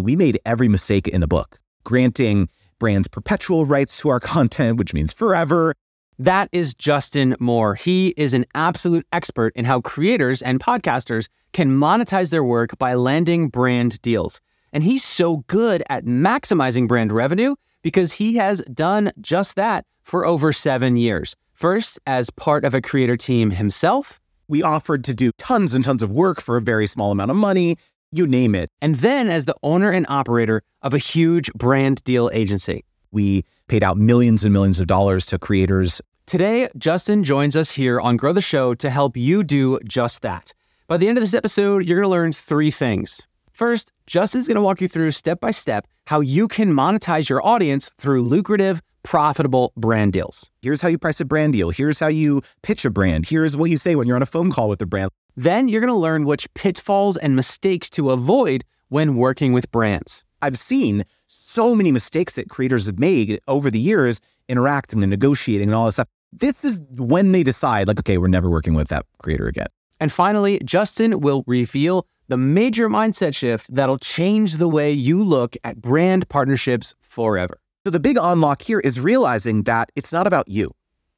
We made every mistake in the book, granting brands perpetual rights to our content, which means forever. That is Justin Moore. He is an absolute expert in how creators and podcasters can monetize their work by landing brand deals. And he's so good at maximizing brand revenue because he has done just that for over seven years. First, as part of a creator team himself. We offered to do tons and tons of work for a very small amount of money, you name it. And then as the owner and operator of a huge brand deal agency. We paid out millions and millions of dollars to creators. Today, Justin joins us here on Grow the Show to help you do just that. By the end of this episode, you're going to learn three things. First, Justin's going to walk you through step by step how you can monetize your audience through lucrative, profitable brand deals. Here's how you price a brand deal. Here's how you pitch a brand. Here's what you say when you're on a phone call with a brand. Then you're going to learn which pitfalls and mistakes to avoid when working with brands. I've seen so many mistakes that creators have made over the years interacting and negotiating and all this stuff. This is when they decide, like, okay, we're never working with that creator again. And finally, Justin will reveal the major mindset shift that'll change the way you look at brand partnerships forever. So, the big unlock here is realizing that it's not about you.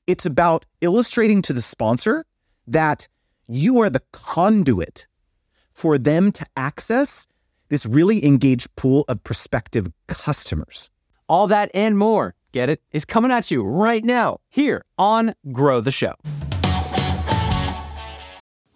It's about illustrating to the sponsor that you are the conduit for them to access this really engaged pool of prospective customers. All that and more, get it, is coming at you right now here on Grow the Show.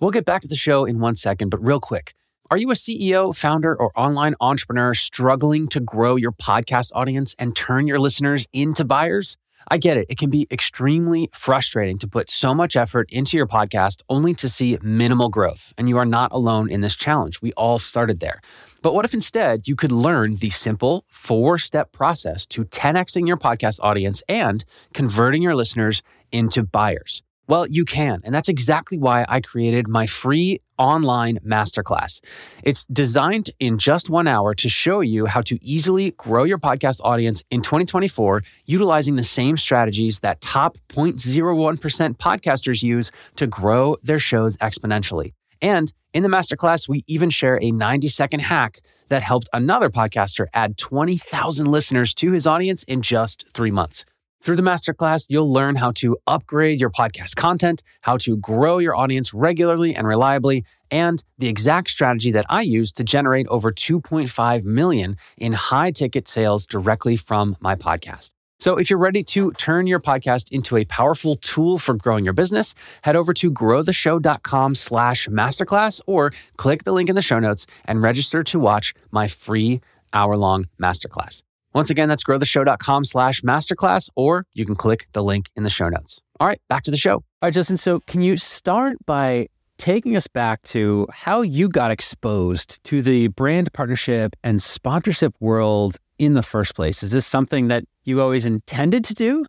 We'll get back to the show in one second, but real quick. Are you a CEO, founder, or online entrepreneur struggling to grow your podcast audience and turn your listeners into buyers? I get it. It can be extremely frustrating to put so much effort into your podcast only to see minimal growth. And you are not alone in this challenge. We all started there. But what if instead you could learn the simple four step process to 10xing your podcast audience and converting your listeners into buyers? Well, you can. And that's exactly why I created my free online masterclass. It's designed in just one hour to show you how to easily grow your podcast audience in 2024 utilizing the same strategies that top 0.01% podcasters use to grow their shows exponentially. And in the masterclass, we even share a 90 second hack that helped another podcaster add 20,000 listeners to his audience in just three months. Through the masterclass, you'll learn how to upgrade your podcast content, how to grow your audience regularly and reliably, and the exact strategy that I use to generate over 2.5 million in high ticket sales directly from my podcast. So if you're ready to turn your podcast into a powerful tool for growing your business, head over to growtheshow.com slash masterclass or click the link in the show notes and register to watch my free hour-long masterclass. Once again, that's growtheshow.com slash masterclass, or you can click the link in the show notes. All right, back to the show. All right, Justin, so can you start by taking us back to how you got exposed to the brand partnership and sponsorship world in the first place? Is this something that you always intended to do?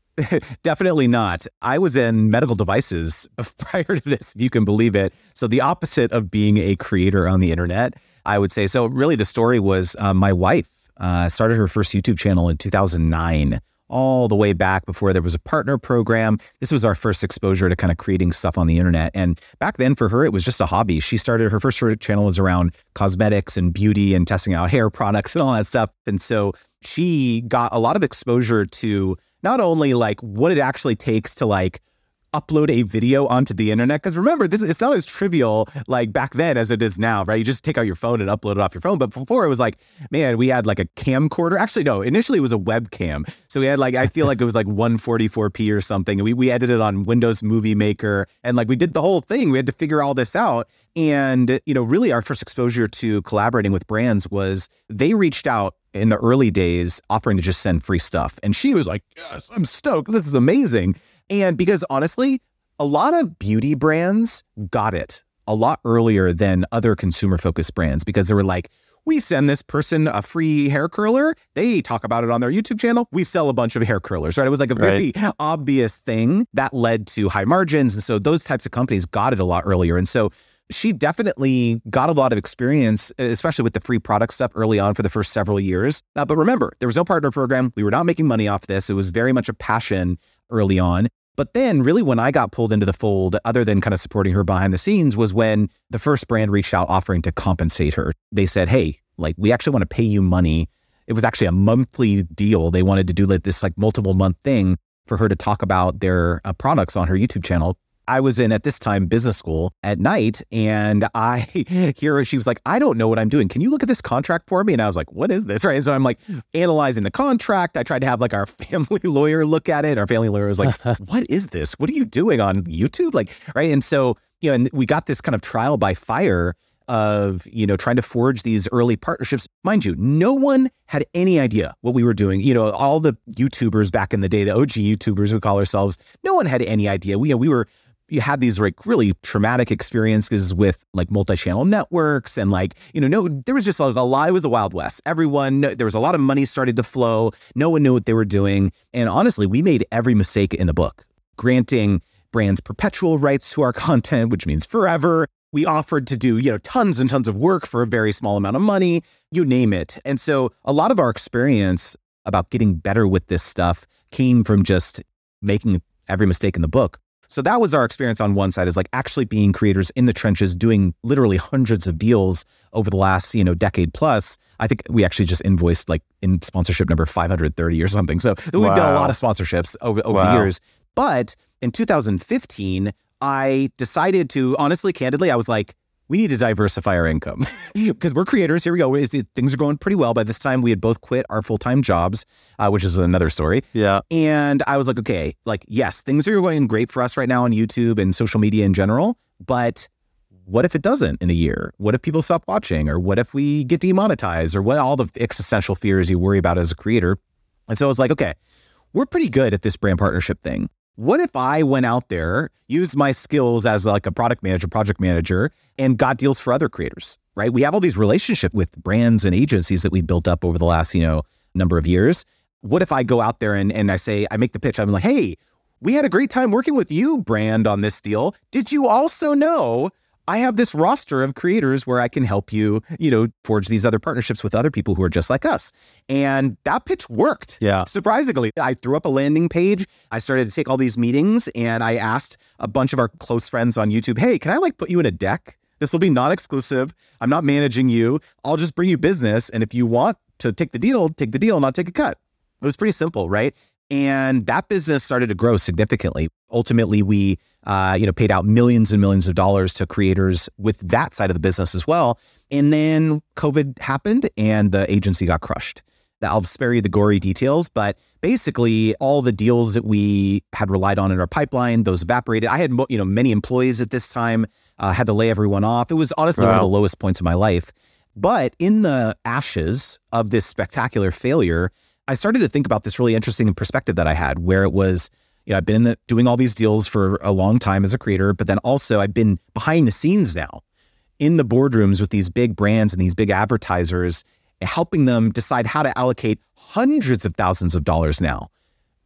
Definitely not. I was in medical devices prior to this, if you can believe it. So, the opposite of being a creator on the internet, I would say. So, really, the story was uh, my wife uh, started her first YouTube channel in 2009, all the way back before there was a partner program. This was our first exposure to kind of creating stuff on the internet. And back then for her, it was just a hobby. She started her first channel was around cosmetics and beauty and testing out hair products and all that stuff. And so she got a lot of exposure to not only like what it actually takes to like upload a video onto the internet? Because remember this it's not as trivial like back then as it is now right? You just take out your phone and upload it off your phone. But before it was like man we had like a camcorder. Actually no initially it was a webcam. So we had like i feel like it was like 144p or something. We, we edited on windows movie maker. And like we did the whole thing. We had to figure all this out. And you know really our first exposure to collaborating with brands was they reached out in the early days offering to just send free stuff. And she was like yes i'm stoked. This is amazing and because honestly, a lot of beauty brands got it a lot earlier than other consumer focused brands because they were like, we send this person a free hair curler. They talk about it on their YouTube channel. We sell a bunch of hair curlers, right? It was like a very right. obvious thing that led to high margins. And so those types of companies got it a lot earlier. And so she definitely got a lot of experience, especially with the free product stuff early on for the first several years. Uh, but remember, there was no partner program. We were not making money off this. It was very much a passion early on. But then, really, when I got pulled into the fold, other than kind of supporting her behind the scenes, was when the first brand reached out offering to compensate her. They said, Hey, Like, we actually want to pay you money. It was actually a monthly deal. They wanted to do like this like multiple month thing for her to talk about their uh, products on her YouTube channel. I was in at this time business school at night and I hear she was like, I don't know what I'm doing. Can you look at this contract for me? And I was like, what is this? Right. And so I'm like analyzing the contract. I tried to have like our family lawyer look at it. Our family lawyer was like, what is this? What are you doing on YouTube? Like, right. And so, you know, and we got this kind of trial by fire of you know trying to forge these early partnerships mind you no one had any idea what we were doing you know all the youtubers back in the day the og youtubers we call ourselves no one had any idea we, you know, we were you had these like really traumatic experiences with like multi-channel networks and like you know no there was just like a lot it was the wild west. Everyone there was a lot of money started to flow. No one knew what they were doing. And honestly we made every mistake in the book granting brands perpetual rights to our content which means forever. We offered to do you know tons and tons of work for a very small amount of money you name it. And so a lot of our experience about getting better with this stuff came from just making every mistake in the book so that was our experience on one side is like actually being creators in the trenches, doing literally hundreds of deals over the last, you know, decade plus. I think we actually just invoiced like in sponsorship number 530 or something. So we've wow. done a lot of sponsorships over, over wow. the years. But in 2015, I decided to honestly, candidly, I was like, we need to diversify our income because we're creators. Here we go. Things are going pretty well. By this time, we had both quit our full time jobs, uh, which is another story. Yeah. And I was like, okay, like, yes, things are going great for us right now on YouTube and social media in general. But what if it doesn't in a year? What if people stop watching? Or what if we get demonetized? Or what all the existential fears you worry about as a creator? And so I was like, okay, we're pretty good at this brand partnership thing what if I went out there, used my skills as like a product manager, project manager, and got deals for other creators, right? We have all these relationships with brands and agencies that we built up over the last, you know, number of years. What if I go out there and, and I say, I make the pitch, I'm like, hey, we had a great time working with you, brand, on this deal. Did you also know I have this roster of creators where I can help you, you know, forge these other partnerships with other people who are just like us. And that pitch worked. Yeah. Surprisingly, I threw up a landing page. I started to take all these meetings and I asked a bunch of our close friends on YouTube, hey, can I like put you in a deck? This will be non exclusive. I'm not managing you. I'll just bring you business. And if you want to take the deal, take the deal, not take a cut. It was pretty simple, right? And that business started to grow significantly. Ultimately, we uh, you know, paid out millions and millions of dollars to creators with that side of the business as well. And then COVID happened and the agency got crushed. I'll spare you the gory details, but basically all the deals that we had relied on in our pipeline, those evaporated. I had, you know, many employees at this time, uh, had to lay everyone off. It was honestly wow. one of the lowest points of my life. But in the ashes of this spectacular failure, I started to think about this really interesting perspective that I had where it was you know, I've been in the, doing all these deals for a long time as a creator, but then also I've been behind the scenes now in the boardrooms with these big brands and these big advertisers, helping them decide how to allocate hundreds of thousands of dollars now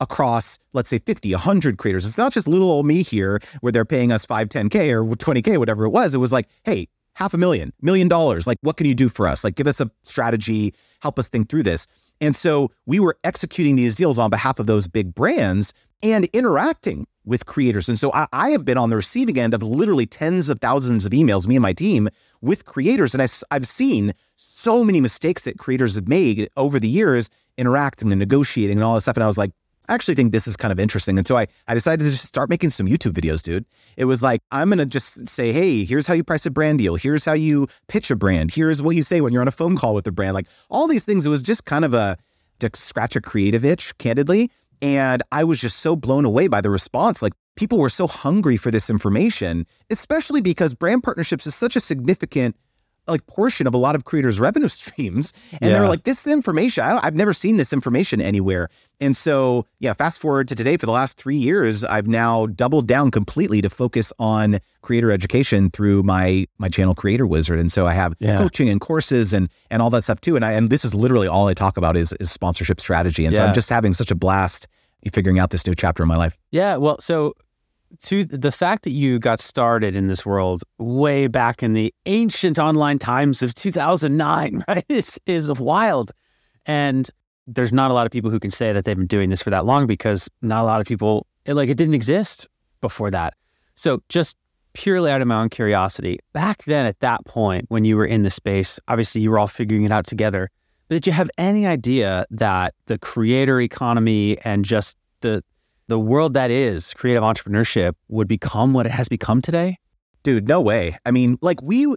across, let's say 50, 100 creators. It's not just little old me here where they're paying us 5, 10K or 20K, whatever it was. It was like, hey, half a million, million dollars. Like, what can you do for us? Like, give us a strategy, help us think through this. And so we were executing these deals on behalf of those big brands and interacting with creators. And so I, I, have been on the receiving end of literally tens of thousands of emails, me and my team, with creators. And I, I've seen so many mistakes that creators have made over the years interacting and negotiating and all this stuff. And I was like, I actually think this is kind of interesting. And so I, I decided to just start making some YouTube videos, dude. It was like, I'm going to just say, hey, here's how you price a brand deal. Here's how you pitch a brand. Here's what you say when you're on a phone call with a brand. Like all these things. It was just kind of a, to scratch a creative itch, candidly. And I was just so blown away by the response. Like people were so hungry for this information, especially because brand partnerships is such a significant like portion of a lot of creators' revenue streams. And yeah. they're like, this information, I have never seen this information anywhere. And so, yeah, fast forward to today, for the last three years, I've now doubled down completely to focus on creator education through my my channel Creator Wizard. And so I have yeah. coaching and courses and and all that stuff too. And I and this is literally all I talk about is is sponsorship strategy. And yeah. so I'm just having such a blast figuring out this new chapter in my life. Yeah. Well, so to the fact that you got started in this world way back in the ancient online times of 2009, right, is, is wild. And there's not a lot of people who can say that they've been doing this for that long because not a lot of people, it, like, it didn't exist before that. So just purely out of my own curiosity, back then at that point when you were in the space, obviously you were all figuring it out together. But did you have any idea that the creator economy and just the the world that is creative entrepreneurship would become what it has become today? Dude, no way. I mean, like we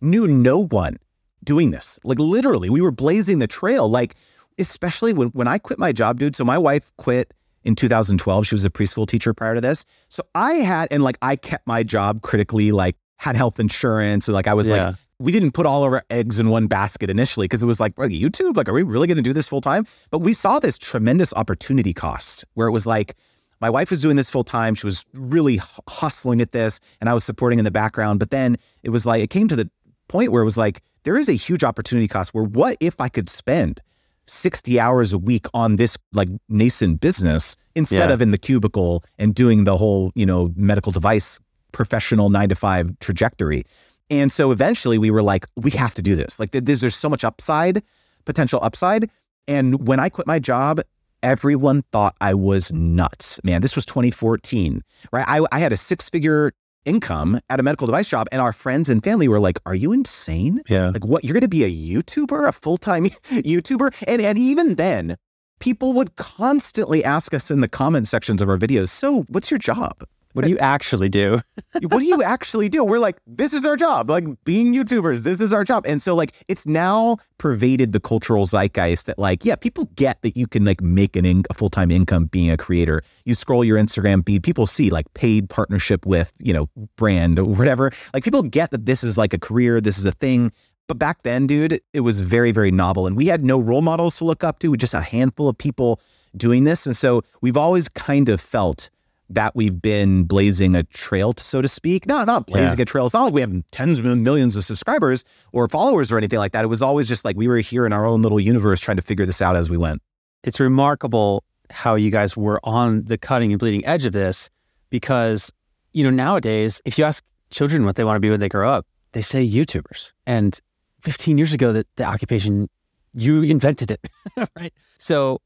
knew no one doing this. Like literally, we were blazing the trail. Like, especially when, when I quit my job, dude. So my wife quit in 2012. She was a preschool teacher prior to this. So I had, and like I kept my job critically, like had health insurance. And like I was yeah. like, we didn't put all of our eggs in one basket initially because it was like, like YouTube, like, are we really going to do this full time? But we saw this tremendous opportunity cost where it was like, my wife was doing this full time. She was really hustling at this, and I was supporting in the background. But then it was like, it came to the point where it was like, there is a huge opportunity cost where what if I could spend 60 hours a week on this like nascent business instead yeah. of in the cubicle and doing the whole, you know, medical device professional nine to five trajectory. And so eventually we were like, we have to do this. Like there's, there's so much upside, potential upside. And when I quit my job, everyone thought I was nuts. Man, this was 2014, right? I, I had a six figure income at a medical device shop and our friends and family were like are you insane yeah like what you're going to be a youtuber a full-time youtuber and and even then people would constantly ask us in the comment sections of our videos so what's your job what do you actually do? what do you actually do? We're like, this is our job. Like being YouTubers, this is our job. And so like it's now pervaded the cultural zeitgeist that like, yeah, people get that you can like make an in- a full-time income being a creator. You scroll your Instagram feed, people see like paid partnership with, you know, brand or whatever. Like people get that this is like a career, this is a thing. But back then, dude, it was very, very novel. And we had no role models to look up to, we just a handful of people doing this. And so we've always kind of felt that we've been blazing a trail, so to speak. No, not blazing yeah. a trail. It's not like we have tens of millions of subscribers or followers or anything like that. It was always just like we were here in our own little universe trying to figure this out as we went. It's remarkable how you guys were on the cutting and bleeding edge of this because, you know, nowadays, if you ask children what they want to be when they grow up, they say YouTubers. And 15 years ago, that the occupation, you invented it, right? So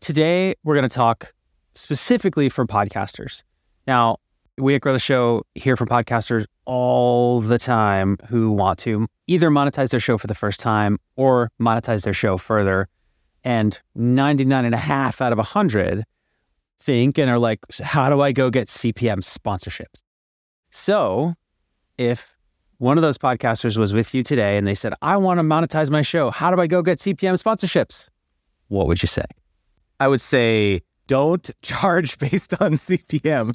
today we're going to talk specifically for podcasters. Now, we at Grow the Show hear from podcasters all the time who want to either monetize their show for the first time or monetize their show further. And 99 and a half out of 100 think and are like, how do I go get CPM sponsorships? So if one of those podcasters was with you today and they said, I want to monetize my show, how do I go get CPM sponsorships? What would you say? I would say don't charge based on CPM.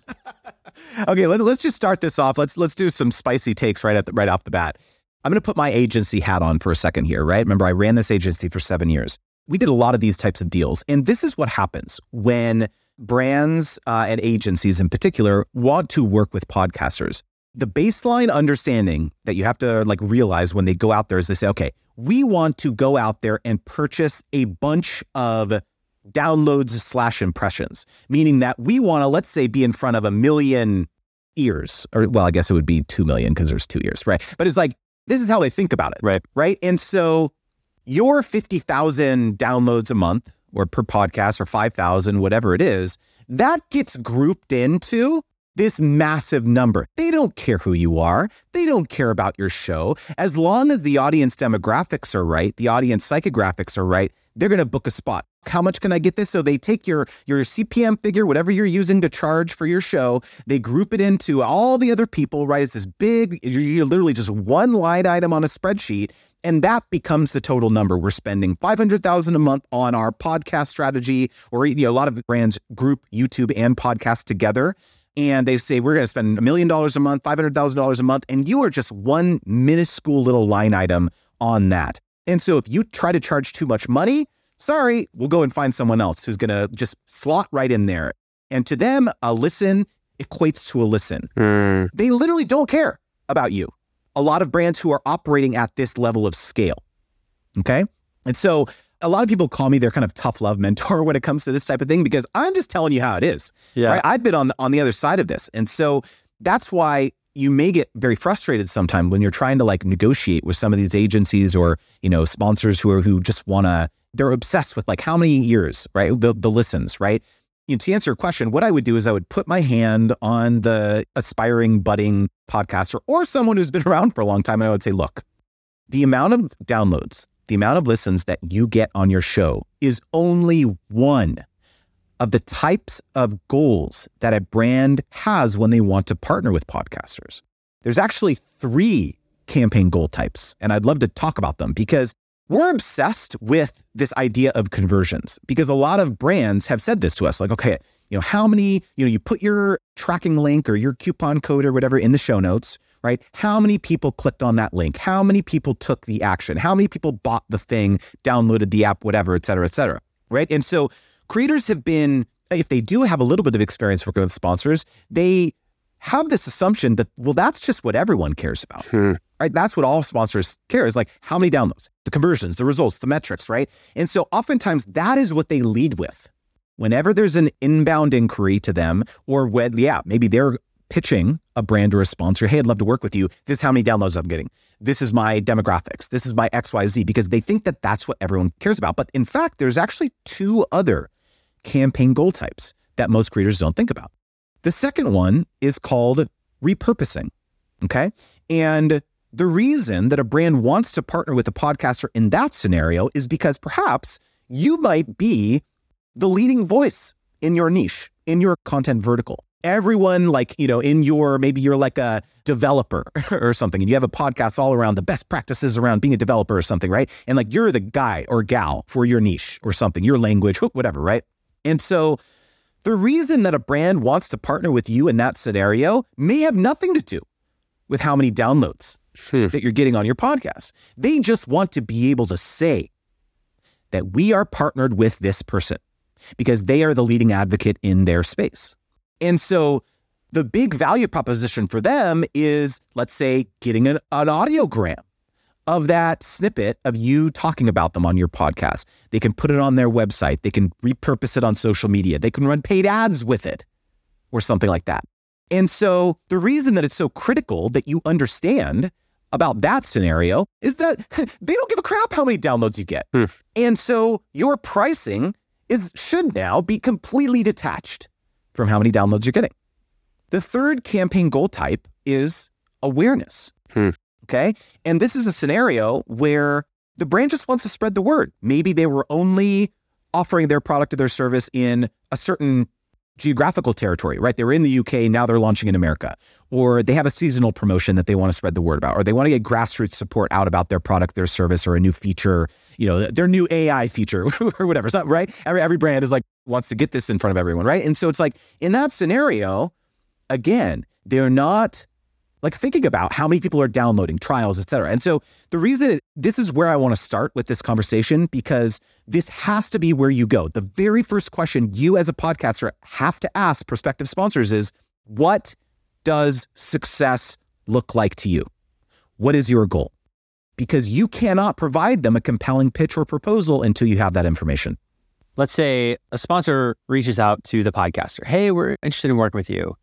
okay, let, us just start this off. Let's let's do some spicy takes right at the, right off the bat. I'm going to put my agency hat on for a second here, right? Remember, I ran this agency for seven years. We did a lot of these types of deals, and this is what happens when brands uh, and agencies, in particular, want to work with podcasters. The baseline understanding that you have to like realize when they go out there is they say, okay, we want to go out there and purchase a bunch of downloads slash impressions, meaning that we want to, let's say, be in front of a million ears, or well, I guess it would be 2 million because there's two ears, right? But it's like, this is how they think about it. Right. Right. And so your 50,000 downloads a month or per podcast or 5,000, whatever it is, that gets grouped into this massive number. They don't care who you are. They don't care about your show. As long as the audience demographics are right, the audience psychographics are right, they're going to book a spot. How much can I get this? So they take your your CPM figure, whatever you're using to charge for your show, they group it into all the other people, right? It's this big, you're literally just one line item on a spreadsheet. And that becomes the total number. We're spending 500,000 a month on our podcast strategy, or you know, a lot of brands group YouTube and podcast together and they say we're going to spend a million dollars a month, five hundred thousand dollars a month, and you are just one minuscule little line item on that. And so if you try to charge too much money, sorry, we'll go and find someone else who's going to just slot right in there. And to them, a listen equates to a listen. Mm. They literally don't care about you. A lot of brands who are operating at this level of scale. Okay. And so a lot of people call me their kind of tough love mentor when it comes to this type of thing because I'm just telling you how it is. Yeah. Right? I've been on the, on the other side of this. And so that's why you may get very frustrated sometimes when you're trying to like negotiate with some of these agencies or, you know, sponsors who are who just want to they're obsessed with like how many years, right? The the listens, right? you know, to answer your question, what I would do is I would put my hand on the aspiring budding podcaster or someone who's been around for a long time. And I would say, look, the amount of downloads, the amount of listens that you get on your show is only one of the types of goals that a brand has when they want to partner with podcasters. There's actually three campaign goal types, and I'd love to talk about them because we're obsessed with this idea of conversions because a lot of brands have said this to us like, okay, you know, how many, you know, you put your tracking link or your coupon code or whatever in the show notes, right? How many people clicked on that link? How many people took the action? How many people bought the thing, downloaded the app, whatever, et cetera, et cetera, right? And so creators have been, if they do have a little bit of experience working with sponsors, they have this assumption that, well, that's just what everyone cares about. Hmm. Right? That's what all sponsors care is like how many downloads, the conversions, the results, the metrics, right? And so oftentimes that is what they lead with. Whenever there's an inbound inquiry to them, or when, yeah, maybe they're pitching a brand or a sponsor, hey, I'd love to work with you. This is how many downloads I'm getting. This is my demographics. This is my XYZ, because they think that that's what everyone cares about. But in fact, there's actually two other campaign goal types that most creators don't think about. The second one is called repurposing. Okay. And the reason that a brand wants to partner with a podcaster in that scenario is because perhaps you might be the leading voice in your niche, in your content vertical. Everyone, like, you know, in your maybe you're like a developer or something, and you have a podcast all around the best practices around being a developer or something, right? And like you're the guy or gal for your niche or something, your language, whatever, right? And so the reason that a brand wants to partner with you in that scenario may have nothing to do with how many downloads hmm. that you're getting on your podcast. They just want to be able to say that we are partnered with this person because they are the leading advocate in their space. And so the big value proposition for them is, let's say, getting an, an audiogram of that snippet of you talking about them on your podcast. They can put it on their website. They can repurpose it on social media. They can run paid ads with it or something like that. And so the reason that it's so critical that you understand about that scenario is that they don't give a crap how many downloads you get. Hmm. And so your pricing is should now be completely detached from how many downloads you're getting. The third campaign goal type is awareness. Hmm. Okay. And this is a scenario where the brand just wants to spread the word. Maybe they were only offering their product or their service in a certain geographical territory, right? They were in the UK, now they're launching in America. Or they have a seasonal promotion that they want to spread the word about, or they want to get grassroots support out about their product, their service, or a new feature, you know, their new AI feature or whatever. So, right? Every, every brand is like, wants to get this in front of everyone, right? And so it's like, in that scenario, again, they're not like thinking about how many people are downloading trials, et cetera. And so the reason this is where I want to start with this conversation because this has to be where you go. The very first question you as a podcaster have to ask prospective sponsors is what does success look like to you? What is your goal? Because you cannot provide them a compelling pitch or proposal until you have that information. Let's say a sponsor reaches out to the podcaster. Hey, we're interested in working with you.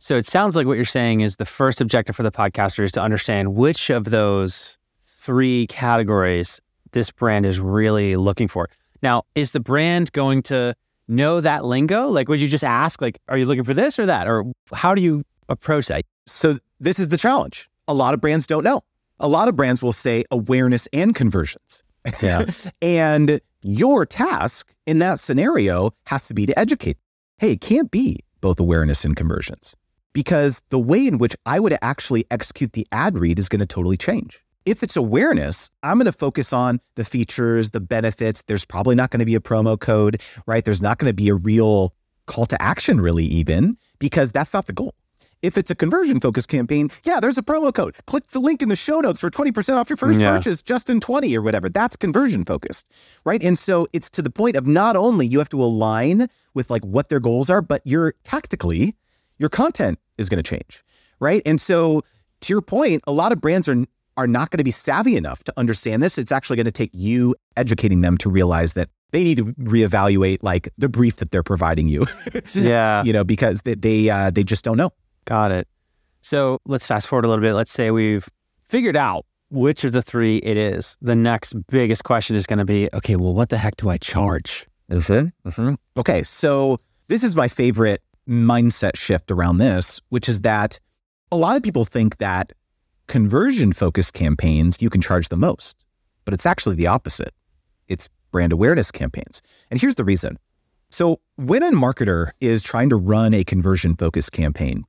So it sounds like what you're saying is the first objective for the podcaster is to understand which of those three categories this brand is really looking for. Now, is the brand going to know that lingo? Like, would you just ask, like, are you looking for this or that? Or how do you approach that? So this is the challenge. A lot of brands don't know. A lot of brands will say awareness and conversions. Yeah. and your task in that scenario has to be to educate. Hey, it can't be both awareness and conversions because the way in which I would actually execute the ad read is going to totally change. If it's awareness, I'm going to focus on the features, the benefits. There's probably not going to be a promo code, right? There's not going to be a real call to action, really, even because that's not the goal. If it's a conversion focused campaign, yeah, there's a promo code. Click the link in the show notes for 20% off your first yeah. purchase, Justin 20 or whatever. That's conversion focused, right? And so it's to the point of not only you have to align with like what their goals are, but you're tactically, your content is going to change, right? And so, to your point, a lot of brands are are not going to be savvy enough to understand this. It's actually going to take you educating them to realize that they need to reevaluate like the brief that they're providing you. yeah, you know, because they they, uh, they just don't know. Got it. So let's fast forward a little bit. Let's say we've figured out which of the three it is. The next biggest question is going to be, okay, well, what the heck do I charge? Mm-hmm. Mm-hmm. Okay, so this is my favorite mindset shift around this, which is that a lot of people think that conversion focused campaigns, you can charge the most, but it's actually the opposite. It's brand awareness campaigns. And here's the reason. So, when a marketer is trying to run a conversion focused campaign,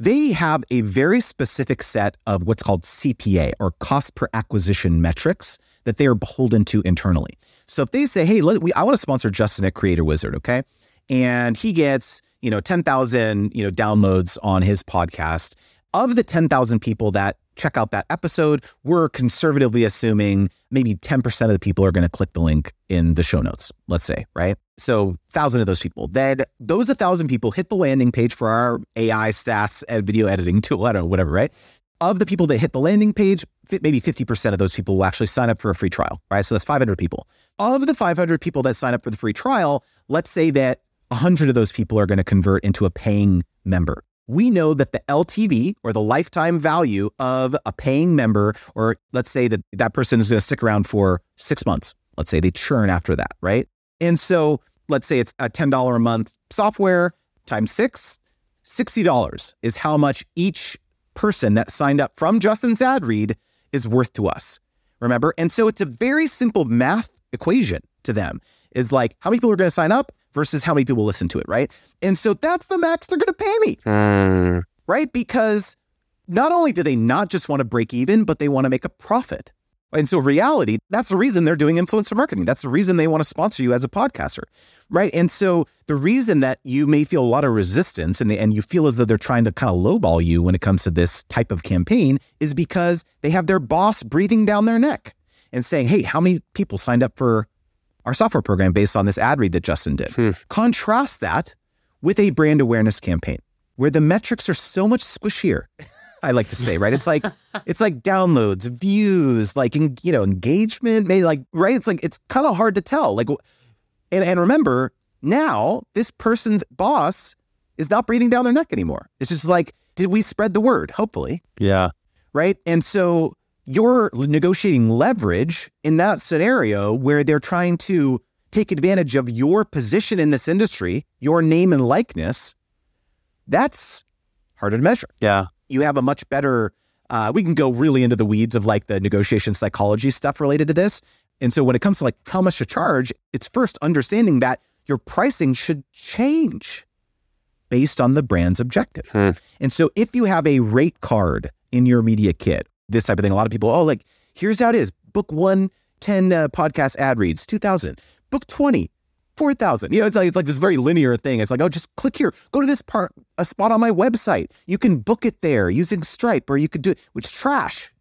they have a very specific set of what's called CPA or cost per acquisition metrics that they are beholden to internally. So if they say, "Hey, let, we, I want to sponsor Justin at Creator Wizard," okay, and he gets you know ten thousand you know downloads on his podcast, of the ten thousand people that check out that episode, we're conservatively assuming maybe 10% of the people are going to click the link in the show notes, let's say, right? So, 1,000 of those people. Then those 1,000 people hit the landing page for our AI SaaS and video editing tool, I don't know, whatever, right? Of the people that hit the landing page, maybe 50% of those people will actually sign up for a free trial, right? So that's 500 people. Of the 500 people that sign up for the free trial, let's say that 100 of those people are going to convert into a paying member we know that the LTV or the lifetime value of a paying member, or let's say that that person is going to stick around for six months. Let's say they churn after that, right? And so let's say it's a $10 a month software times six, $60 is how much each person that signed up from Justin's ad read is worth to us. Remember? And so it's a very simple math equation to them is like how many people are going to sign up versus how many people listen to it, right? And so that's the max they're going to pay me, mm. right? Because not only do they not just want to break even, but they want to make a profit. And so, reality, that's the reason they're doing influencer marketing. That's the reason they want to sponsor you as a podcaster, right? And so, the reason that you may feel a lot of resistance and, and you feel as though they're trying to kind of lowball you when it comes to this type of campaign is because they have their boss breathing down their neck and saying, Hey, how many people signed up for our software program based on this ad read that Justin did. Hmm. Contrast that with a brand awareness campaign where the metrics are so much squishier. I like to say, right? It's like it's like downloads, views, like you know, engagement, maybe like right. It's like it's kind of hard to tell. Like, and and remember now this person's boss is not breathing down their neck anymore. It's just like, did we spread the word? Hopefully, yeah, right. And so you're negotiating leverage in that scenario where they're trying to take advantage of your position in this industry, your name and likeness. That's harder to measure. Yeah. You have a much better, uh, we can go really into the weeds of like the negotiation psychology stuff related to this. And so when it comes to like how much to charge, it's first understanding that your pricing should change based on the brand's objective. Hmm. And so if you have a rate card in your media kit this type of thing. A lot of people, oh, like, here's how it is. Book one, 10 uh, podcast ad reads, 2000. Book 20, 4,000. You know, it's like, it's like this very linear thing. It's like, oh, just click here, go to this part, a spot on my website. You can book it there using Stripe or you could do it, which trash.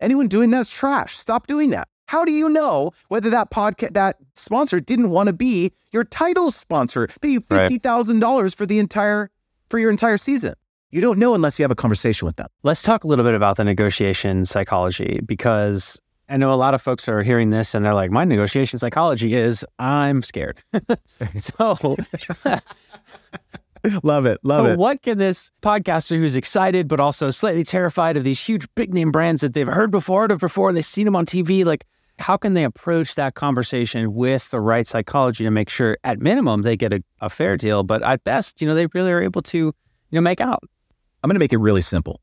Anyone doing that's trash. Stop doing that. How do you know whether that podcast, that sponsor didn't want to be your title sponsor, pay you $50,000 right. for the entire, for your entire season? You don't know unless you have a conversation with them. Let's talk a little bit about the negotiation psychology because I know a lot of folks are hearing this and they're like, my negotiation psychology is I'm scared. so love it. Love it. What can this podcaster who's excited but also slightly terrified of these huge big name brands that they've heard before, heard of before, they've seen them on TV, like how can they approach that conversation with the right psychology to make sure at minimum they get a, a fair deal, but at best, you know, they really are able to, you know, make out? I'm going to make it really simple.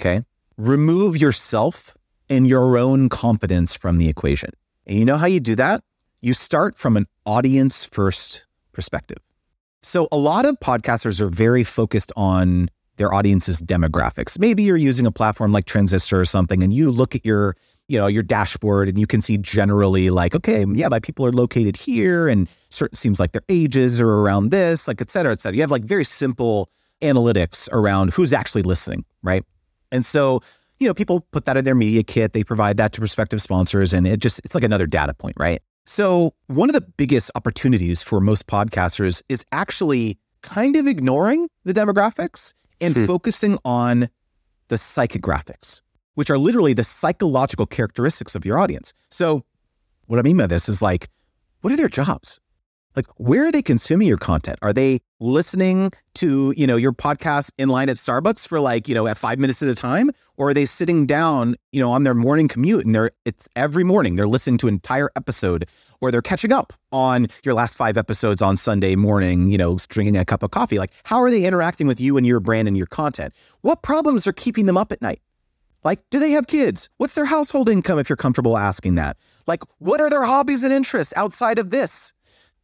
Okay. Remove yourself and your own confidence from the equation. And you know how you do that? You start from an audience first perspective. So a lot of podcasters are very focused on their audience's demographics. Maybe you're using a platform like Transistor or something and you look at your, you know, your dashboard and you can see generally like, okay, yeah, my people are located here and certain seems like their ages are around this, like et cetera, et cetera. You have like very simple analytics around who's actually listening, right? And so, you know, people put that in their media kit, they provide that to prospective sponsors, and it just, it's like another data point, right? So, one of the biggest opportunities for most podcasters is actually kind of ignoring the demographics and hmm. focusing on the psychographics, which are literally the psychological characteristics of your audience. So, what I mean by this is like, what are their jobs? Like where are they consuming your content are they listening to you know your podcast in line at starbucks for like you know at five minutes at a time or are they sitting down you know on their morning commute and they're it's every morning they're listening to an entire episode or they're catching up on your last five episodes on Sunday morning, you know, drinking a cup of coffee. Like, how are they interacting with you and your brand and your content? What problems are keeping them up at night? Like, do they have kids? What's their household income if you're comfortable asking that? Like, what are their hobbies and interests outside of this?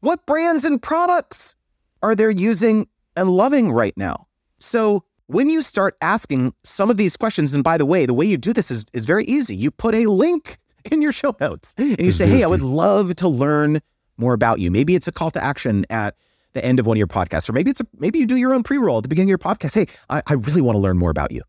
What brands and products are they using and loving right now? So, when you start asking some of these questions, and by the way, the way you do this is, is very easy. You put a link in your show notes and you say, Hey, I would mm-hmm. love to learn more about you. Maybe it's a call to action at the end of one of your podcasts, or maybe it's a, maybe you do your own pre-roll at the beginning of your podcast. Hey, I, I really want to learn more about you.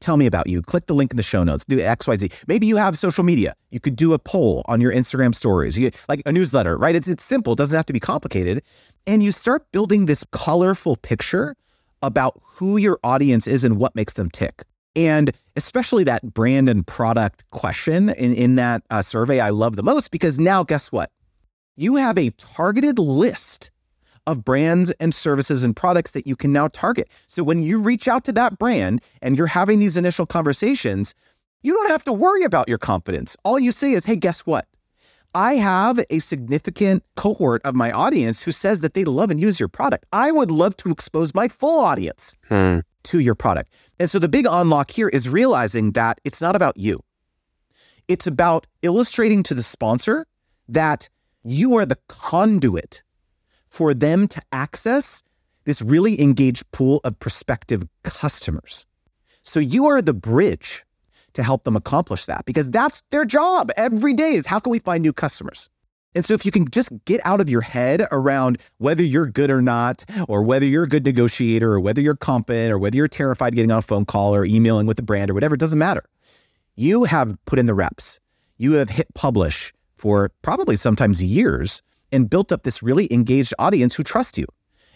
Tell me about you. Click the link in the show notes. Do XYZ. Maybe you have social media. You could do a poll on your Instagram stories, you, like a newsletter, right? It's, it's simple. It doesn't have to be complicated. And you start building this colorful picture about who your audience is and what makes them tick. And especially that brand and product question in, in that uh, survey, I love the most because now, guess what? You have a targeted list of brands and services and products that you can now target. So when you reach out to that brand and you're having these initial conversations, you don't have to worry about your confidence. All you say is, hey, guess what? I have a significant cohort of my audience who says that they love and use your product. I would love to expose my full audience hmm. to your product. And so the big unlock here is realizing that it's not about you. It's about illustrating to the sponsor that you are the conduit for them to access this really engaged pool of prospective customers. So you are the bridge to help them accomplish that because that's their job every day is how can we find new customers? And so if you can just get out of your head around whether you're good or not, or whether you're a good negotiator, or whether you're confident, or whether you're terrified getting on a phone call or emailing with the brand or whatever, it doesn't matter. You have put in the reps. You have hit publish for probably sometimes years and built up this really engaged audience who trust you.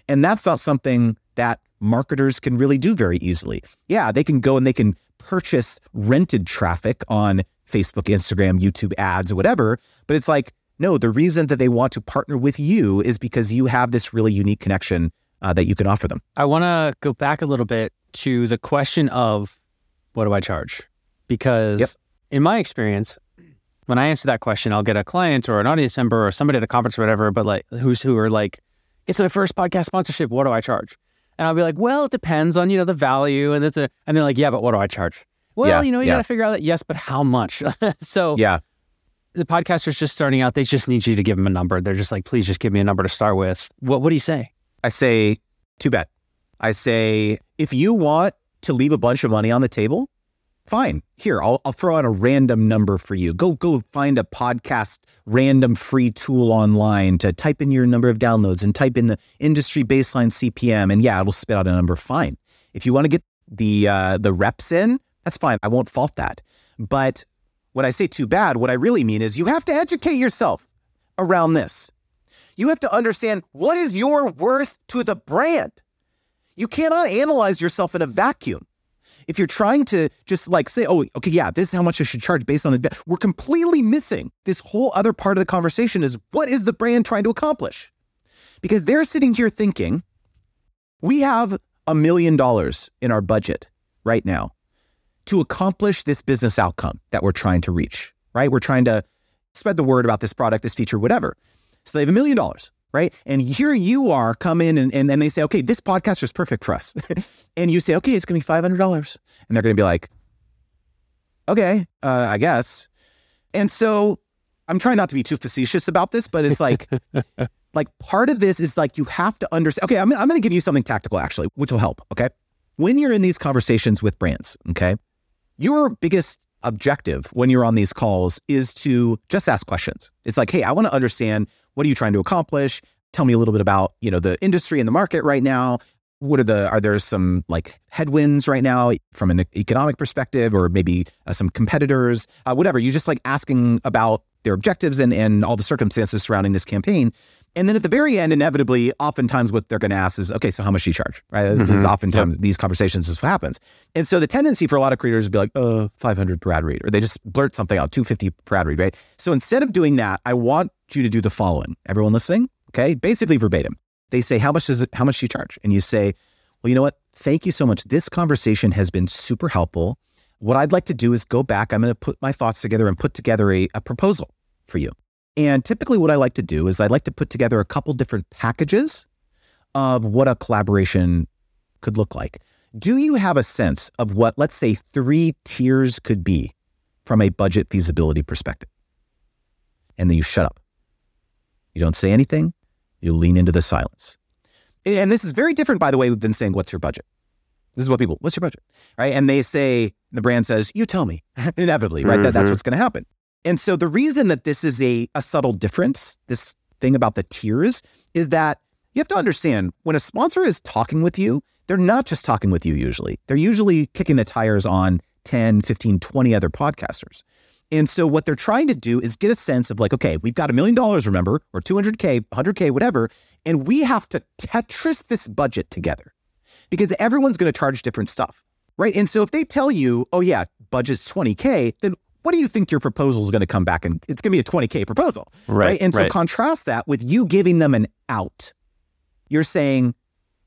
And that's not something that marketers can really do very easily. Yeah, they can go and they can purchase rented traffic on Facebook, Instagram, YouTube ads, or whatever. But it's like, no, the reason that they want to partner with you is because you have this really unique connection uh, that you can offer them. I want to go back a little bit to the question of what do I charge? Because yep. in my experience, when I answer that question, I'll get a client or an audience member or somebody at a conference or whatever, but like who's who are like, it's my first podcast sponsorship. What do I charge? And I'll be like, well, it depends on, you know, the value. And, it's a, and they're like, yeah, but what do I charge? Well, yeah, you know, you yeah. got to figure out that, yes, but how much? so yeah, the podcaster's just starting out. They just need you to give them a number. They're just like, please just give me a number to start with. What, what do you say? I say, too bad. I say, if you want to leave a bunch of money on the table, fine. Here, I'll, I'll throw out a random number for you. Go go find a podcast random free tool online to type in your number of downloads and type in the industry baseline CPM, and yeah, it'll spit out a number. Fine. If you want to get the uh, the reps in, that's fine. I won't fault that. But when I say too bad, what I really mean is you have to educate yourself around this. You have to understand what is your worth to the brand. You cannot analyze yourself in a vacuum if you're trying to just like say, oh, okay, yeah, this is how much I should charge based on the, we're completely missing this whole other part of the conversation is what is the brand trying to accomplish? Because they're sitting here thinking, we have a million dollars in our budget right now to accomplish this business outcome that we're trying to reach, right? We're trying to spread the word about this product, this feature, whatever. So they have a million dollars right? And here you are come in and, and then they say, okay, this podcast is perfect for us. and you say, okay, it's going to be $500. And they're going to be like, okay, uh, I guess. And so I'm trying not to be too facetious about this, but it's like, like part of this is like, you have to understand, okay, I'm, I'm going to give you something tactical actually, which will help. Okay. When you're in these conversations with brands, okay, your biggest objective when you're on these calls is to just ask questions. It's like, hey, I want to understand what are you trying to accomplish? Tell me a little bit about, you know, the industry and the market right now. What are the are there some like headwinds right now from an economic perspective or maybe uh, some competitors, uh, whatever. You just like asking about their objectives and and all the circumstances surrounding this campaign. And then at the very end, inevitably, oftentimes what they're going to ask is, okay, so how much do you charge? Right? Mm-hmm. Because oftentimes yep. these conversations is what happens. And so the tendency for a lot of creators to be like, uh, 500 per ad read, or they just blurt something out, 250 per ad read, right? So instead of doing that, I want you to do the following. Everyone listening? Okay. Basically verbatim. They say, how much does it, how much do you charge? And you say, well, you know what? Thank you so much. This conversation has been super helpful. What I'd like to do is go back. I'm going to put my thoughts together and put together a, a proposal for you. And typically, what I like to do is I like to put together a couple different packages of what a collaboration could look like. Do you have a sense of what, let's say, three tiers could be from a budget feasibility perspective? And then you shut up. You don't say anything, you lean into the silence. And this is very different, by the way, than saying, What's your budget? This is what people, what's your budget? Right. And they say, the brand says, You tell me, inevitably, right? Mm-hmm. That, that's mm-hmm. what's going to happen. And so the reason that this is a, a subtle difference, this thing about the tiers, is that you have to understand when a sponsor is talking with you, they're not just talking with you usually. They're usually kicking the tires on 10, 15, 20 other podcasters. And so what they're trying to do is get a sense of like, okay, we've got a million dollars, remember, or 200K, 100K, whatever, and we have to Tetris this budget together because everyone's going to charge different stuff, right? And so if they tell you, oh, yeah, budget's 20K, then what do you think your proposal is going to come back and it's going to be a 20K proposal, right? right? And so right. contrast that with you giving them an out. You're saying,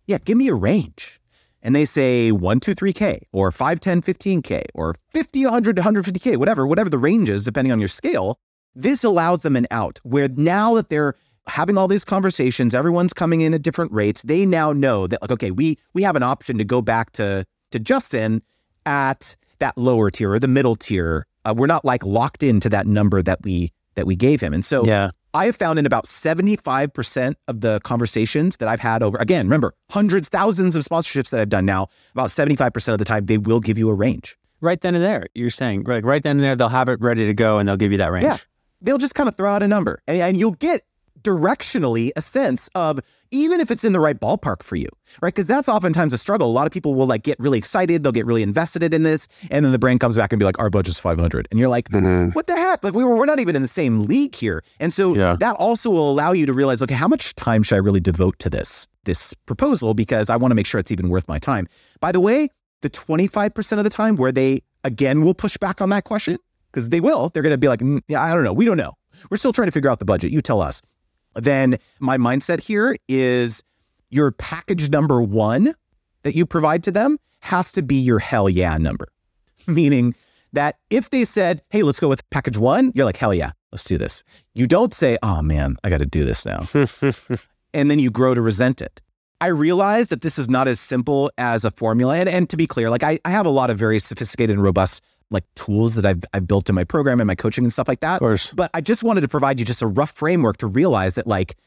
yeah, give me a range. And they say 1, 2, 3K or 5, 10, 15K or 50, 100, 150K, whatever, whatever the range is, depending on your scale. This allows them an out where now that they're having all these conversations, everyone's coming in at different rates. They now know that like, okay, we we have an option to go back to to Justin at that lower tier or the middle tier. Uh, we're not like locked into that number that we that we gave him. And so yeah. I have found in about 75% of the conversations that I've had over, again, remember, hundreds, thousands of sponsorships that I've done now, about 75% of the time, they will give you a range. Right then and there, you're saying, like right then and there, they'll have it ready to go and they'll give you that range. Yeah. They'll just kind of throw out a number and, and you'll get directionally a sense of even if it's in the right ballpark for you, right? Because that's oftentimes a struggle. A lot of people will like get really excited, they'll get really invested in this, and then the brand comes back and be like, "Our budget's 500," and you're like, mm-hmm. "What the heck? Like we were we're not even in the same league here." And so yeah. that also will allow you to realize, okay, how much time should I really devote to this this proposal because I want to make sure it's even worth my time. By the way, the 25% of the time where they again will push back on that question because they will, they're going to be like, mm, "Yeah, I don't know. We don't know. We're still trying to figure out the budget. You tell us." Then my mindset here is your package number one that you provide to them has to be your hell yeah number. Meaning that if they said, hey, let's go with package one, you're like, hell yeah, let's do this. You don't say, oh man, I got to do this now. and then you grow to resent it. I realize that this is not as simple as a formula. And, and to be clear, like I, I have a lot of very sophisticated and robust like tools that I've, I've built in my program and my coaching and stuff like that. Of course. But I just wanted to provide you just a rough framework to realize that like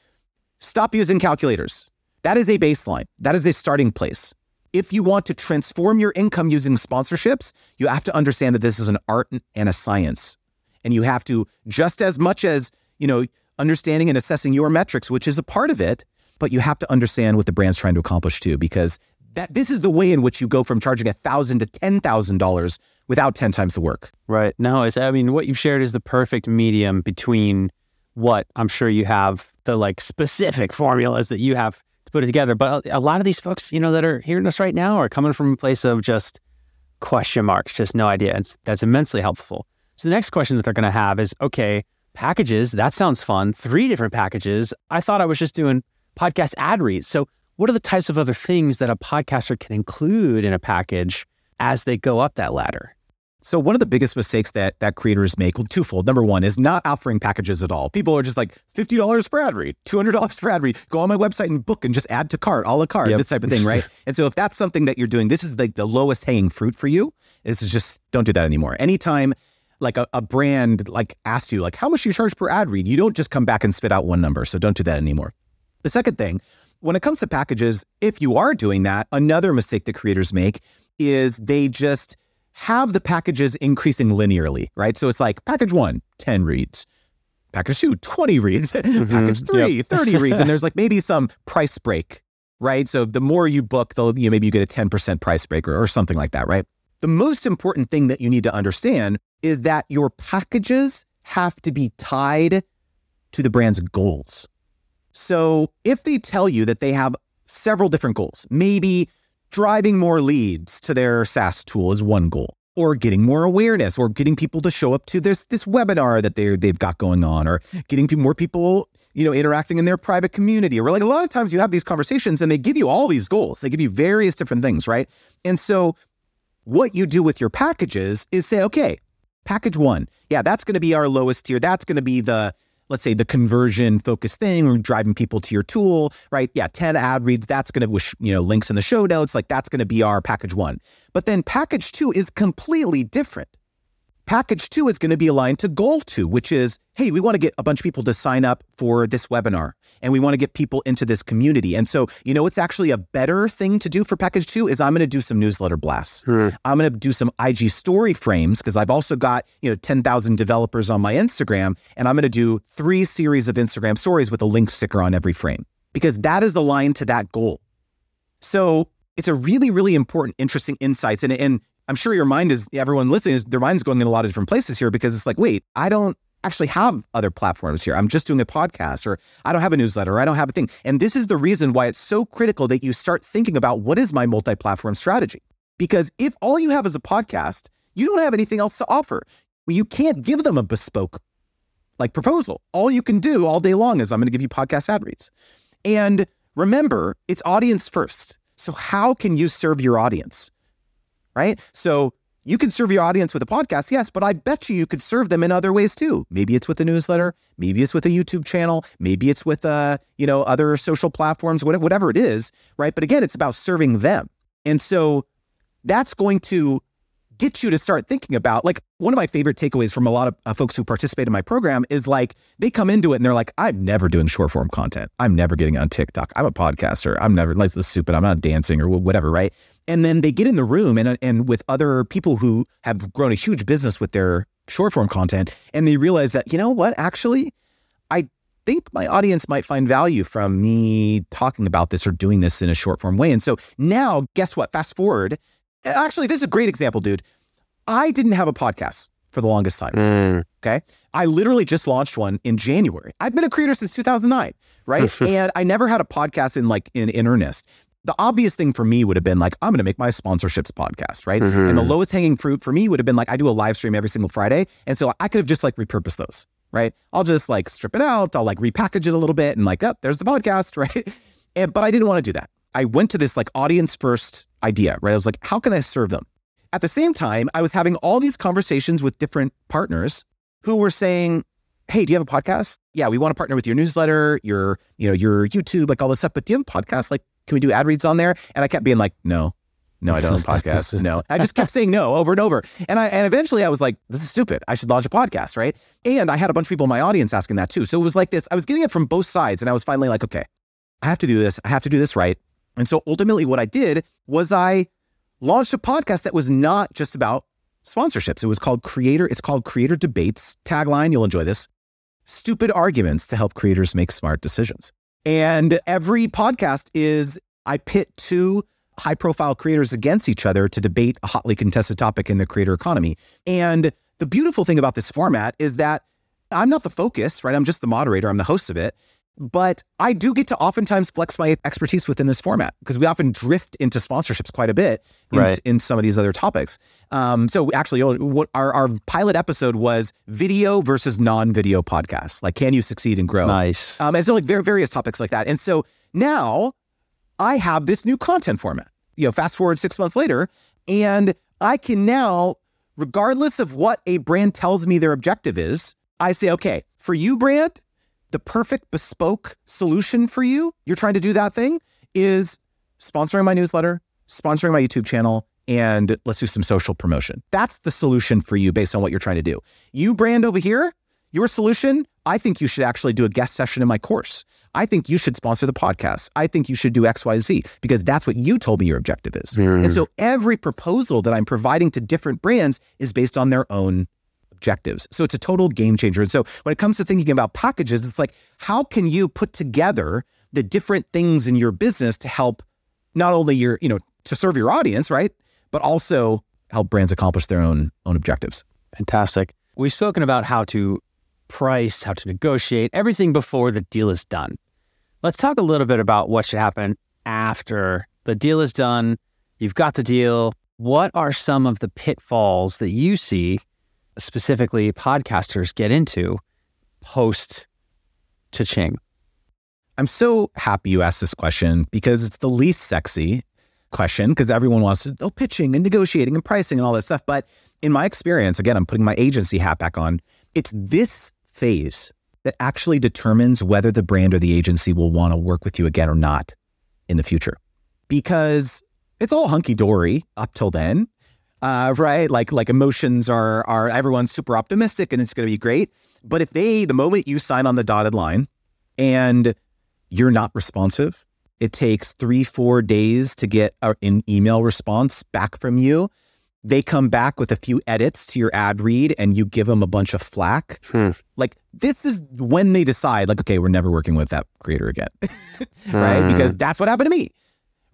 stop using calculators. That is a baseline. That is a starting place. If you want to transform your income using sponsorships, you have to understand that this is an art and a science. And you have to just as much as, you know, understanding and assessing your metrics, which is a part of it, but you have to understand what the brand's trying to accomplish too, because that this is the way in which you go from charging a thousand to ten thousand dollars without 10 times the work. Right. No, it's, I mean, what you've shared is the perfect medium between what I'm sure you have the like specific formulas that you have to put it together. But a, lot of these folks, you know, that are hearing us right now are coming from a place of just question marks, just no idea. And that's immensely helpful. So the next question that they're going to have is, okay, packages, that sounds fun. Three different packages. I thought I was just doing podcast ad reads. So what are the types of other things that a podcaster can include in a package as they go up that ladder? So one of the biggest mistakes that that creators make, well, twofold. Number one is not offering packages at all. People are just like fifty dollars per ad read, two hundred dollars per ad read. Go on my website and book and just add to cart, a la carte, yep. this type of thing, right? and so if that's something that you're doing, this is like the lowest hanging fruit for you. This is just don't do that anymore. Anytime like a, a brand like asks you like how much you charge per ad read, you don't just come back and spit out one number. So don't do that anymore. The second thing, when it comes to packages, if you are doing that, another mistake that creators make is they just have the packages increasing linearly, right? So it's like package one, 10 reads, package two, 20 reads, mm-hmm. package three, yep. 30 reads. And there's like maybe some price break, right? So the more you book, the, you know, maybe you get a 10% price break or, or something like that, right? The most important thing that you need to understand is that your packages have to be tied to the brand's goals. So if they tell you that they have several different goals, maybe driving more leads to their SaaS tool is one goal, or getting more awareness, or getting people to show up to this this webinar that they they've got going on, or getting more people you know interacting in their private community. Or like a lot of times you have these conversations and they give you all these goals. They give you various different things, right? And so what you do with your packages is say, okay, package one, yeah, that's going to be our lowest tier. That's going to be the let's say the conversion focused thing or driving people to your tool, right? Yeah, 10 ad reads, that's going to wish, you know, links in the show notes, like that's going to be our package 1. But then package 2 is completely different. Package two is going to be aligned to goal two, which is hey, we want to get a bunch of people to sign up for this webinar and we want to get people into this community. And so, you know, what's actually a better thing to do for package two is I'm going to do some newsletter blasts. Hmm. I'm going to do some IG story frames because I've also got, you know, 10,000 developers on my Instagram. And I'm going to do three series of Instagram stories with a link sticker on every frame because that is aligned to that goal. So it's a really, really important, interesting insights. And, and I'm sure your mind is everyone listening is their mind's going in a lot of different places here because it's like, wait, I don't actually have other platforms here. I'm just doing a podcast or I don't have a newsletter or I don't have a thing. And this is the reason why it's so critical that you start thinking about what is my multi-platform strategy? Because if all you have is a podcast, you don't have anything else to offer. Well, you can't give them a bespoke like proposal. All you can do all day long is I'm going to give you podcast ad reads. And remember, it's audience first. So how can you serve your audience? Right? So you can serve your audience with a podcast, yes, but I bet you you could serve them in other ways too. Maybe it's with a newsletter, maybe it's with a YouTube channel, maybe it's with uh, you know, other social platforms, whatever it is, right? But again, it's about serving them. And so that's going to get you to start thinking about like one of my favorite takeaways from a lot of uh, folks who participate in my program is like they come into it and they're like i'm never doing short form content i'm never getting on tiktok i'm a podcaster i'm never like this stupid i'm not dancing or whatever right and then they get in the room and, and with other people who have grown a huge business with their short form content and they realize that you know what actually i think my audience might find value from me talking about this or doing this in a short form way and so now guess what fast forward Actually, this is a great example, dude. I didn't have a podcast for the longest time. Mm. Okay. I literally just launched one in January. I've been a creator since 2009, right? and I never had a podcast in like in, in earnest. The obvious thing for me would have been like, I'm going to make my sponsorships podcast, right? Mm-hmm. And the lowest hanging fruit for me would have been like, I do a live stream every single Friday. And so I could have just like repurposed those, right? I'll just like strip it out. I'll like repackage it a little bit and like, oh, there's the podcast, right? And, but I didn't want to do that. I went to this like audience first idea, right? I was like, how can I serve them? At the same time, I was having all these conversations with different partners who were saying, Hey, do you have a podcast? Yeah, we want to partner with your newsletter, your, you know, your YouTube, like all this stuff. But do you have a podcast? Like, can we do ad reads on there? And I kept being like, no, no, I don't have a podcast. No. I just kept saying no over and over. And I and eventually I was like, this is stupid. I should launch a podcast, right? And I had a bunch of people in my audience asking that too. So it was like this. I was getting it from both sides. And I was finally like, okay, I have to do this. I have to do this right. And so ultimately, what I did was I launched a podcast that was not just about sponsorships. It was called Creator. It's called Creator Debates. Tagline, you'll enjoy this. Stupid arguments to help creators make smart decisions. And every podcast is I pit two high profile creators against each other to debate a hotly contested topic in the creator economy. And the beautiful thing about this format is that I'm not the focus, right? I'm just the moderator, I'm the host of it. But I do get to oftentimes flex my expertise within this format because we often drift into sponsorships quite a bit in, right. in some of these other topics. Um, so actually, oh, what our, our pilot episode was video versus non-video podcasts. Like, can you succeed and grow? Nice. Um, and so like various topics like that. And so now I have this new content format. You know, fast forward six months later, and I can now, regardless of what a brand tells me their objective is, I say, okay, for you, brand the perfect bespoke solution for you, you're trying to do that thing, is sponsoring my newsletter, sponsoring my YouTube channel, and let's do some social promotion. That's the solution for you based on what you're trying to do. You brand over here, your solution, I think you should actually do a guest session in my course. I think you should sponsor the podcast. I think you should do XYZ because that's what you told me your objective is. Mm. And so every proposal that I'm providing to different brands is based on their own objectives. So it's a total game changer. And so when it comes to thinking about packages, it's like, how can you put together the different things in your business to help not only your, you know, to serve your audience, right? But also help brands accomplish their own own objectives. Fantastic. We've spoken about how to price, how to negotiate, everything before the deal is done. Let's talk a little bit about what should happen after the deal is done. You've got the deal. What are some of the pitfalls that you see specifically podcasters get into post cha-ching? I'm so happy you asked this question because it's the least sexy question because everyone wants to oh pitching and negotiating and pricing and all that stuff. But in my experience, again, I'm putting my agency hat back on. It's this phase that actually determines whether the brand or the agency will want to work with you again or not in the future. Because it's all hunky dory up till then. Uh, right? Like like emotions are are everyone's super optimistic and it's going to be great. But if they the moment you sign on the dotted line and you're not responsive, it takes three four days to get an email response back from you. They come back with a few edits to your ad read and you give them a bunch of flack. Hmm. Like this is when they decide like okay, we're never working with that creator again. right? Hmm. Because that's what happened to me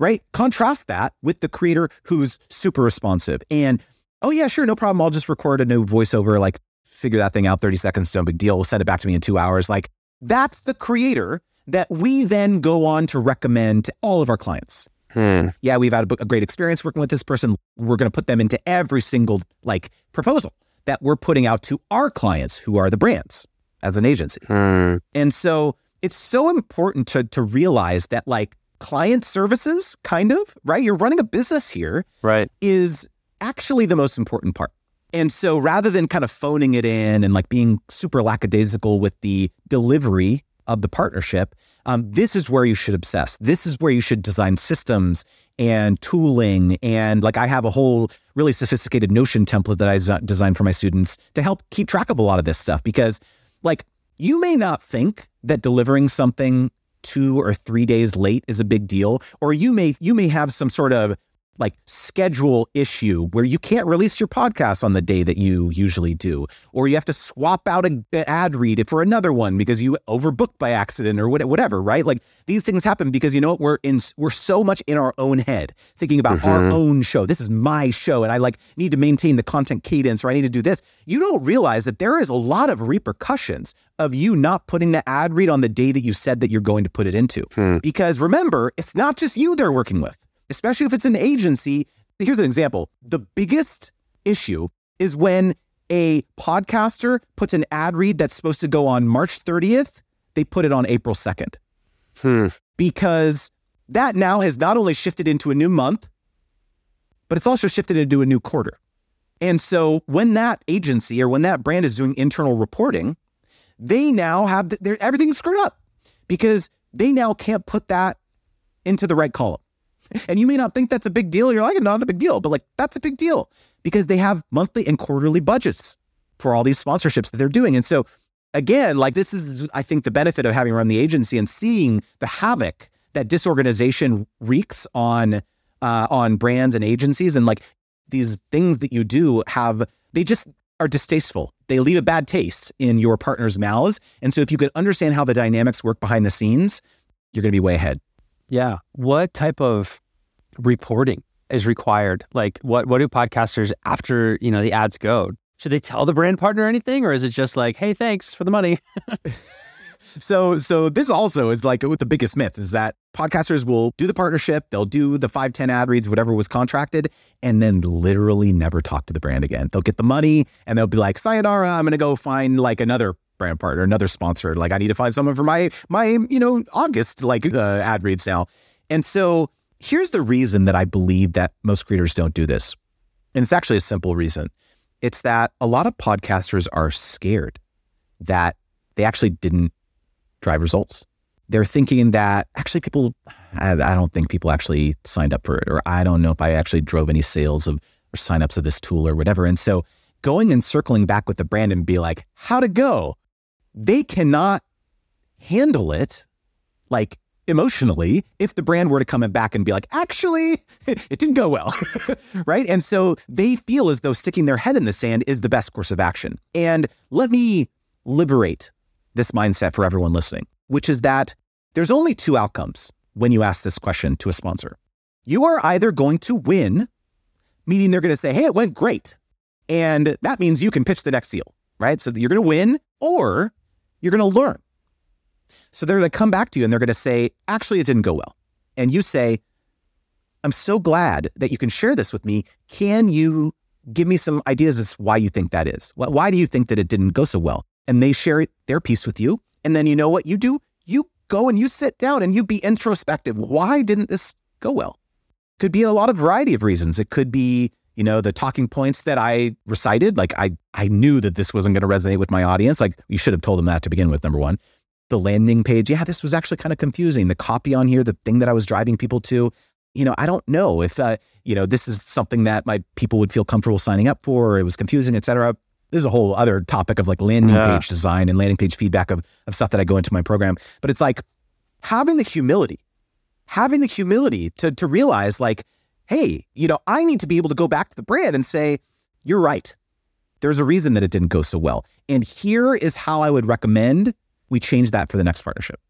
right? Contrast that with the creator who's super responsive and, oh, yeah, sure, no problem. I'll just record a new voiceover, like figure that thing out 30 seconds, no big deal. We'll send it back to me in two hours. Like that's the creator that we then go on to recommend to all of our clients. Hmm. Yeah, we've had a, a great experience working with this person. We're going to put them into every single like proposal that we're putting out to our clients who are the brands as an agency. Hmm. And so it's so important to to realize that like client services, kind of, right? You're running a business here Right. is actually the most important part. And so rather than kind of phoning it in and like being super lackadaisical with the delivery of the partnership, um, this is where you should obsess. This is where you should design systems and tooling. And like I have a whole really sophisticated Notion template that I des- designed for my students to help keep track of a lot of this stuff because like you may not think that delivering something two or three days late is a big deal or you may you may have some sort of like schedule issue where you can't release your podcast on the day that you usually do or you have to swap out an ad read for another one because you overbooked by accident or whatever right? Like these things happen because you know what we're in we're so much in our own head thinking about mm-hmm. our own show. This is my show and i like need to maintain the content cadence or i need to do this. You don't realize that there is a lot of repercussions of you not putting the ad read on the day that you said that you're going to put it into. Hmm. because remember it's not just you they're working with especially if it's an agency. Here's an example. The biggest issue is when a podcaster puts an ad read that's supposed to go on March 30th, they put it on April 2nd. Hmm. Because that now has not only shifted into a new month, but it's also shifted into a new quarter. And so when that agency or when that brand is doing internal reporting, they now have the, everything's screwed up because they now can't put that into the right column. And you may not think that's a big deal. You're like, not a big deal, but like that's a big deal because they have monthly and quarterly budgets for all these sponsorships that they're doing. And so again, like this is, I think, the benefit of having run the agency and seeing the havoc that disorganization wreaks on uh, on brands and agencies, and like these things that you do have, they just are distasteful. They leave a bad taste in your partner's mouths. And so if you could understand how the dynamics work behind the scenes, you're going to be way ahead. Yeah. What type of reporting is required? Like what what do podcasters after, you know, the ads go? Should they tell the brand partner anything or is it just like, "Hey, thanks for the money?" so so this also is like with the biggest myth is that podcasters will do the partnership, they'll do the 5 10 ad reads whatever was contracted and then literally never talk to the brand again. They'll get the money and they'll be like, "Sayonara, I'm to go find like another brand partner, another sponsor. Like I need to find someone for my my you know August like uh, ad reads now." And so here's the reason that I believe that most creators don't do this. And it's actually a simple reason. It's that a lot of podcasters are scared that they actually didn't drive results. They're thinking that actually people, I, I, don't think people actually signed up for it, or I don't know if I actually drove any sales of or signups of this tool or whatever. And so going and circling back with the brand and be like, how to go? They cannot handle it like emotionally if the brand were to come back and be like, actually, it didn't go well. right. And so they feel as though sticking their head in the sand is the best course of action. And let me liberate this mindset for everyone listening, which is that there's only two outcomes when you ask this question to a sponsor. You are either going to win, meaning they're going to say, hey, it went great. And that means you can pitch the next deal, right? So you're going to win or you're going to learn. So they're going to come back to you and they're going to say, actually, it didn't go well. And you say, I'm so glad that you can share this with me. Can you give me some ideas as why you think that is? Why do you think that it didn't go so well? And they share their piece with you. And then you know what you do? You go and you sit down and you be introspective. Why didn't this go well? Could be a lot of variety of reasons. It could be you know, the talking points that I recited, like I I knew that this wasn't going to resonate with my audience. Like you should have told them that to begin with, number one. The landing page, yeah, this was actually kind of confusing. The copy on here, the thing that I was driving people to, you know, I don't know if uh, you know, this is something that my people would feel comfortable signing up for, or it was confusing, et cetera. This is a whole other topic of like landing Yeah. page design and landing page feedback of, of stuff that I go into my program. But it's like having the humility, having the humility to to realize like, hey, you know, I need to be able to go back to the brand and say, you're right. There's a reason that it didn't go so well. And here is how I would recommend we change that for the next partnership.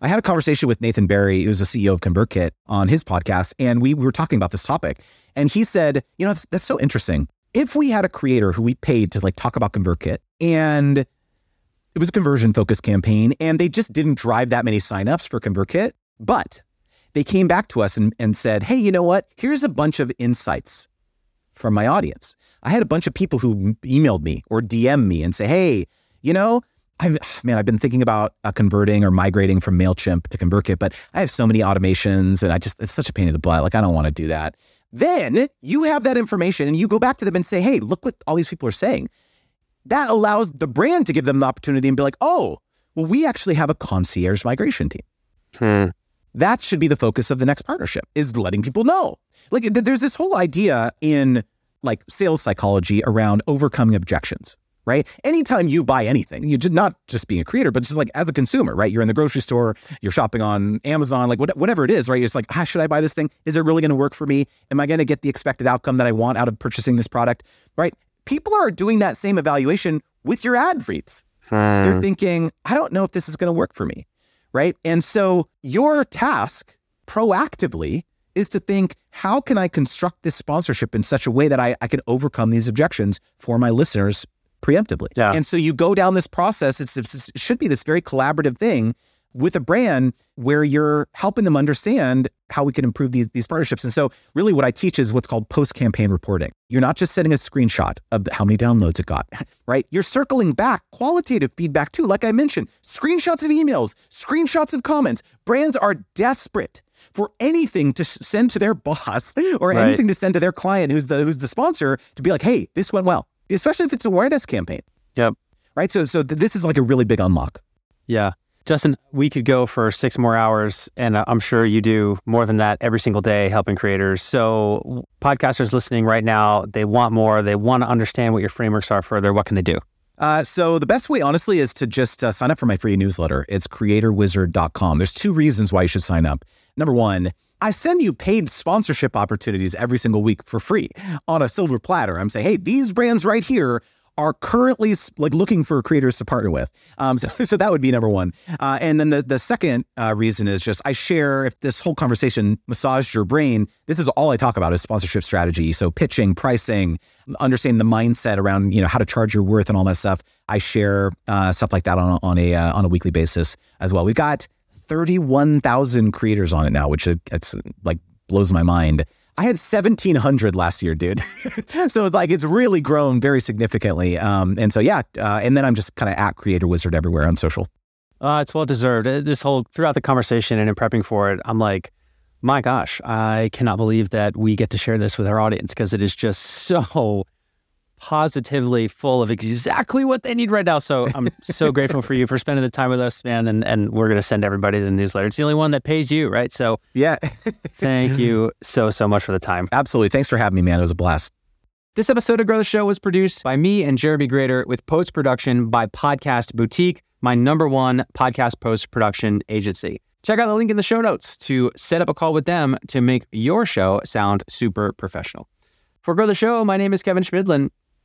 I had a conversation with Nathan Barry, who's the CEO of ConvertKit, on his podcast, and we, we were talking about this topic. And he said, you know, that's, that's so interesting. If we had a creator who we paid to like talk about ConvertKit and it was a conversion focused campaign and they just didn't drive that many signups for ConvertKit, but they came back to us and, and said, hey, you know what? Here's a bunch of insights from my audience. I had a bunch of people who emailed me or DM me and say, hey, you know, I've man, I've been thinking about uh, converting or migrating from Mailchimp to ConvertKit, but I have so many automations, and I just it's such a pain in the butt. Like I don't want to do that. Then you have that information, and you go back to them and say, "Hey, look what all these people are saying." That allows the brand to give them the opportunity and be like, "Oh, well, we actually have a concierge migration team." Hmm. that should be the focus of the next partnership is letting people know like th- there's this whole idea in like sales psychology around overcoming objections right? Anytime you buy anything you just not just being a creator but just like as a consumer right? You're in the grocery store you're shopping on amazon like what, whatever it is right? It's like ah, should i buy this thing? Is it really going to work for me? Am i going to get the expected outcome that i want out of purchasing this product? Right? People are doing that same evaluation with your ad reads. They're Hmm. thinking, I don't know if this is going to work for me. Right. And so your task proactively is to think, how can I construct this sponsorship in such a way that I, I can overcome these objections for my listeners preemptively? Yeah. And so you go down this process. It's, it's, it should be this very collaborative thing with a brand where you're helping them understand how we can improve these, these partnerships. And so really what I teach is what's called post-campaign reporting. You're not just sending a screenshot of the, how many downloads it got, right? You're circling back qualitative feedback too. Like I mentioned, screenshots of emails, screenshots of comments. Brands are desperate for anything to send to their boss or Right. anything to send to their client who's the who's the sponsor to be like, "Hey, this went well." Especially if it's awareness campaign. Yep. Right? So so th- this is like a really big unlock. Yeah. Justin, we could go for six more hours, and uh, I'm sure you do more than that every single day helping creators. So, podcasters listening right now, they want more. They want to understand what your frameworks are further. What can they do? Uh, so the best way, honestly, is to just uh, sign up for my free newsletter. It's creatorwizard.com. There's two reasons why you should sign up. Number one, I send you paid sponsorship opportunities every single week for free on a silver platter. I'm saying, hey, these brands right here are currently like looking for creators to partner with. Um, so, so that would be number one. Uh, and then the, the second uh, reason is just I share if this whole conversation massaged your brain, this is all I talk about is sponsorship strategy. So pitching, pricing, understanding the mindset around, you know, how to charge your worth and all that stuff. I share uh, stuff like that on on a, uh, on a weekly basis as well. We've got 31,000 creators on it now, which it, it's like blows my mind. I had 1,700 last year, dude. so it's like, it's really grown very significantly. Um, and so, yeah. Uh, and then I'm just kind of at Creator Wizard everywhere on social. Uh, it's well deserved. Uh, This whole throughout the conversation and in prepping for it, I'm like, my gosh, I cannot believe that we get to share this with our audience because it is just so positively full of exactly what they need right now. So I'm so grateful for you for spending the time with us, man. And and we're gonna send everybody the newsletter. It's the only one that pays you, right? So Yeah, thank you so so much for the time. absolutely. Thanks for having me, man. It was a blast. This episode of Grow the Show was produced by me and Jeremy Grader with post production by Podcast Boutique, my number one podcast post production agency. Check out the link in the show notes to set up a call with them to make your show sound super professional. For Grow the Show, my name is Kevin Chemidlin.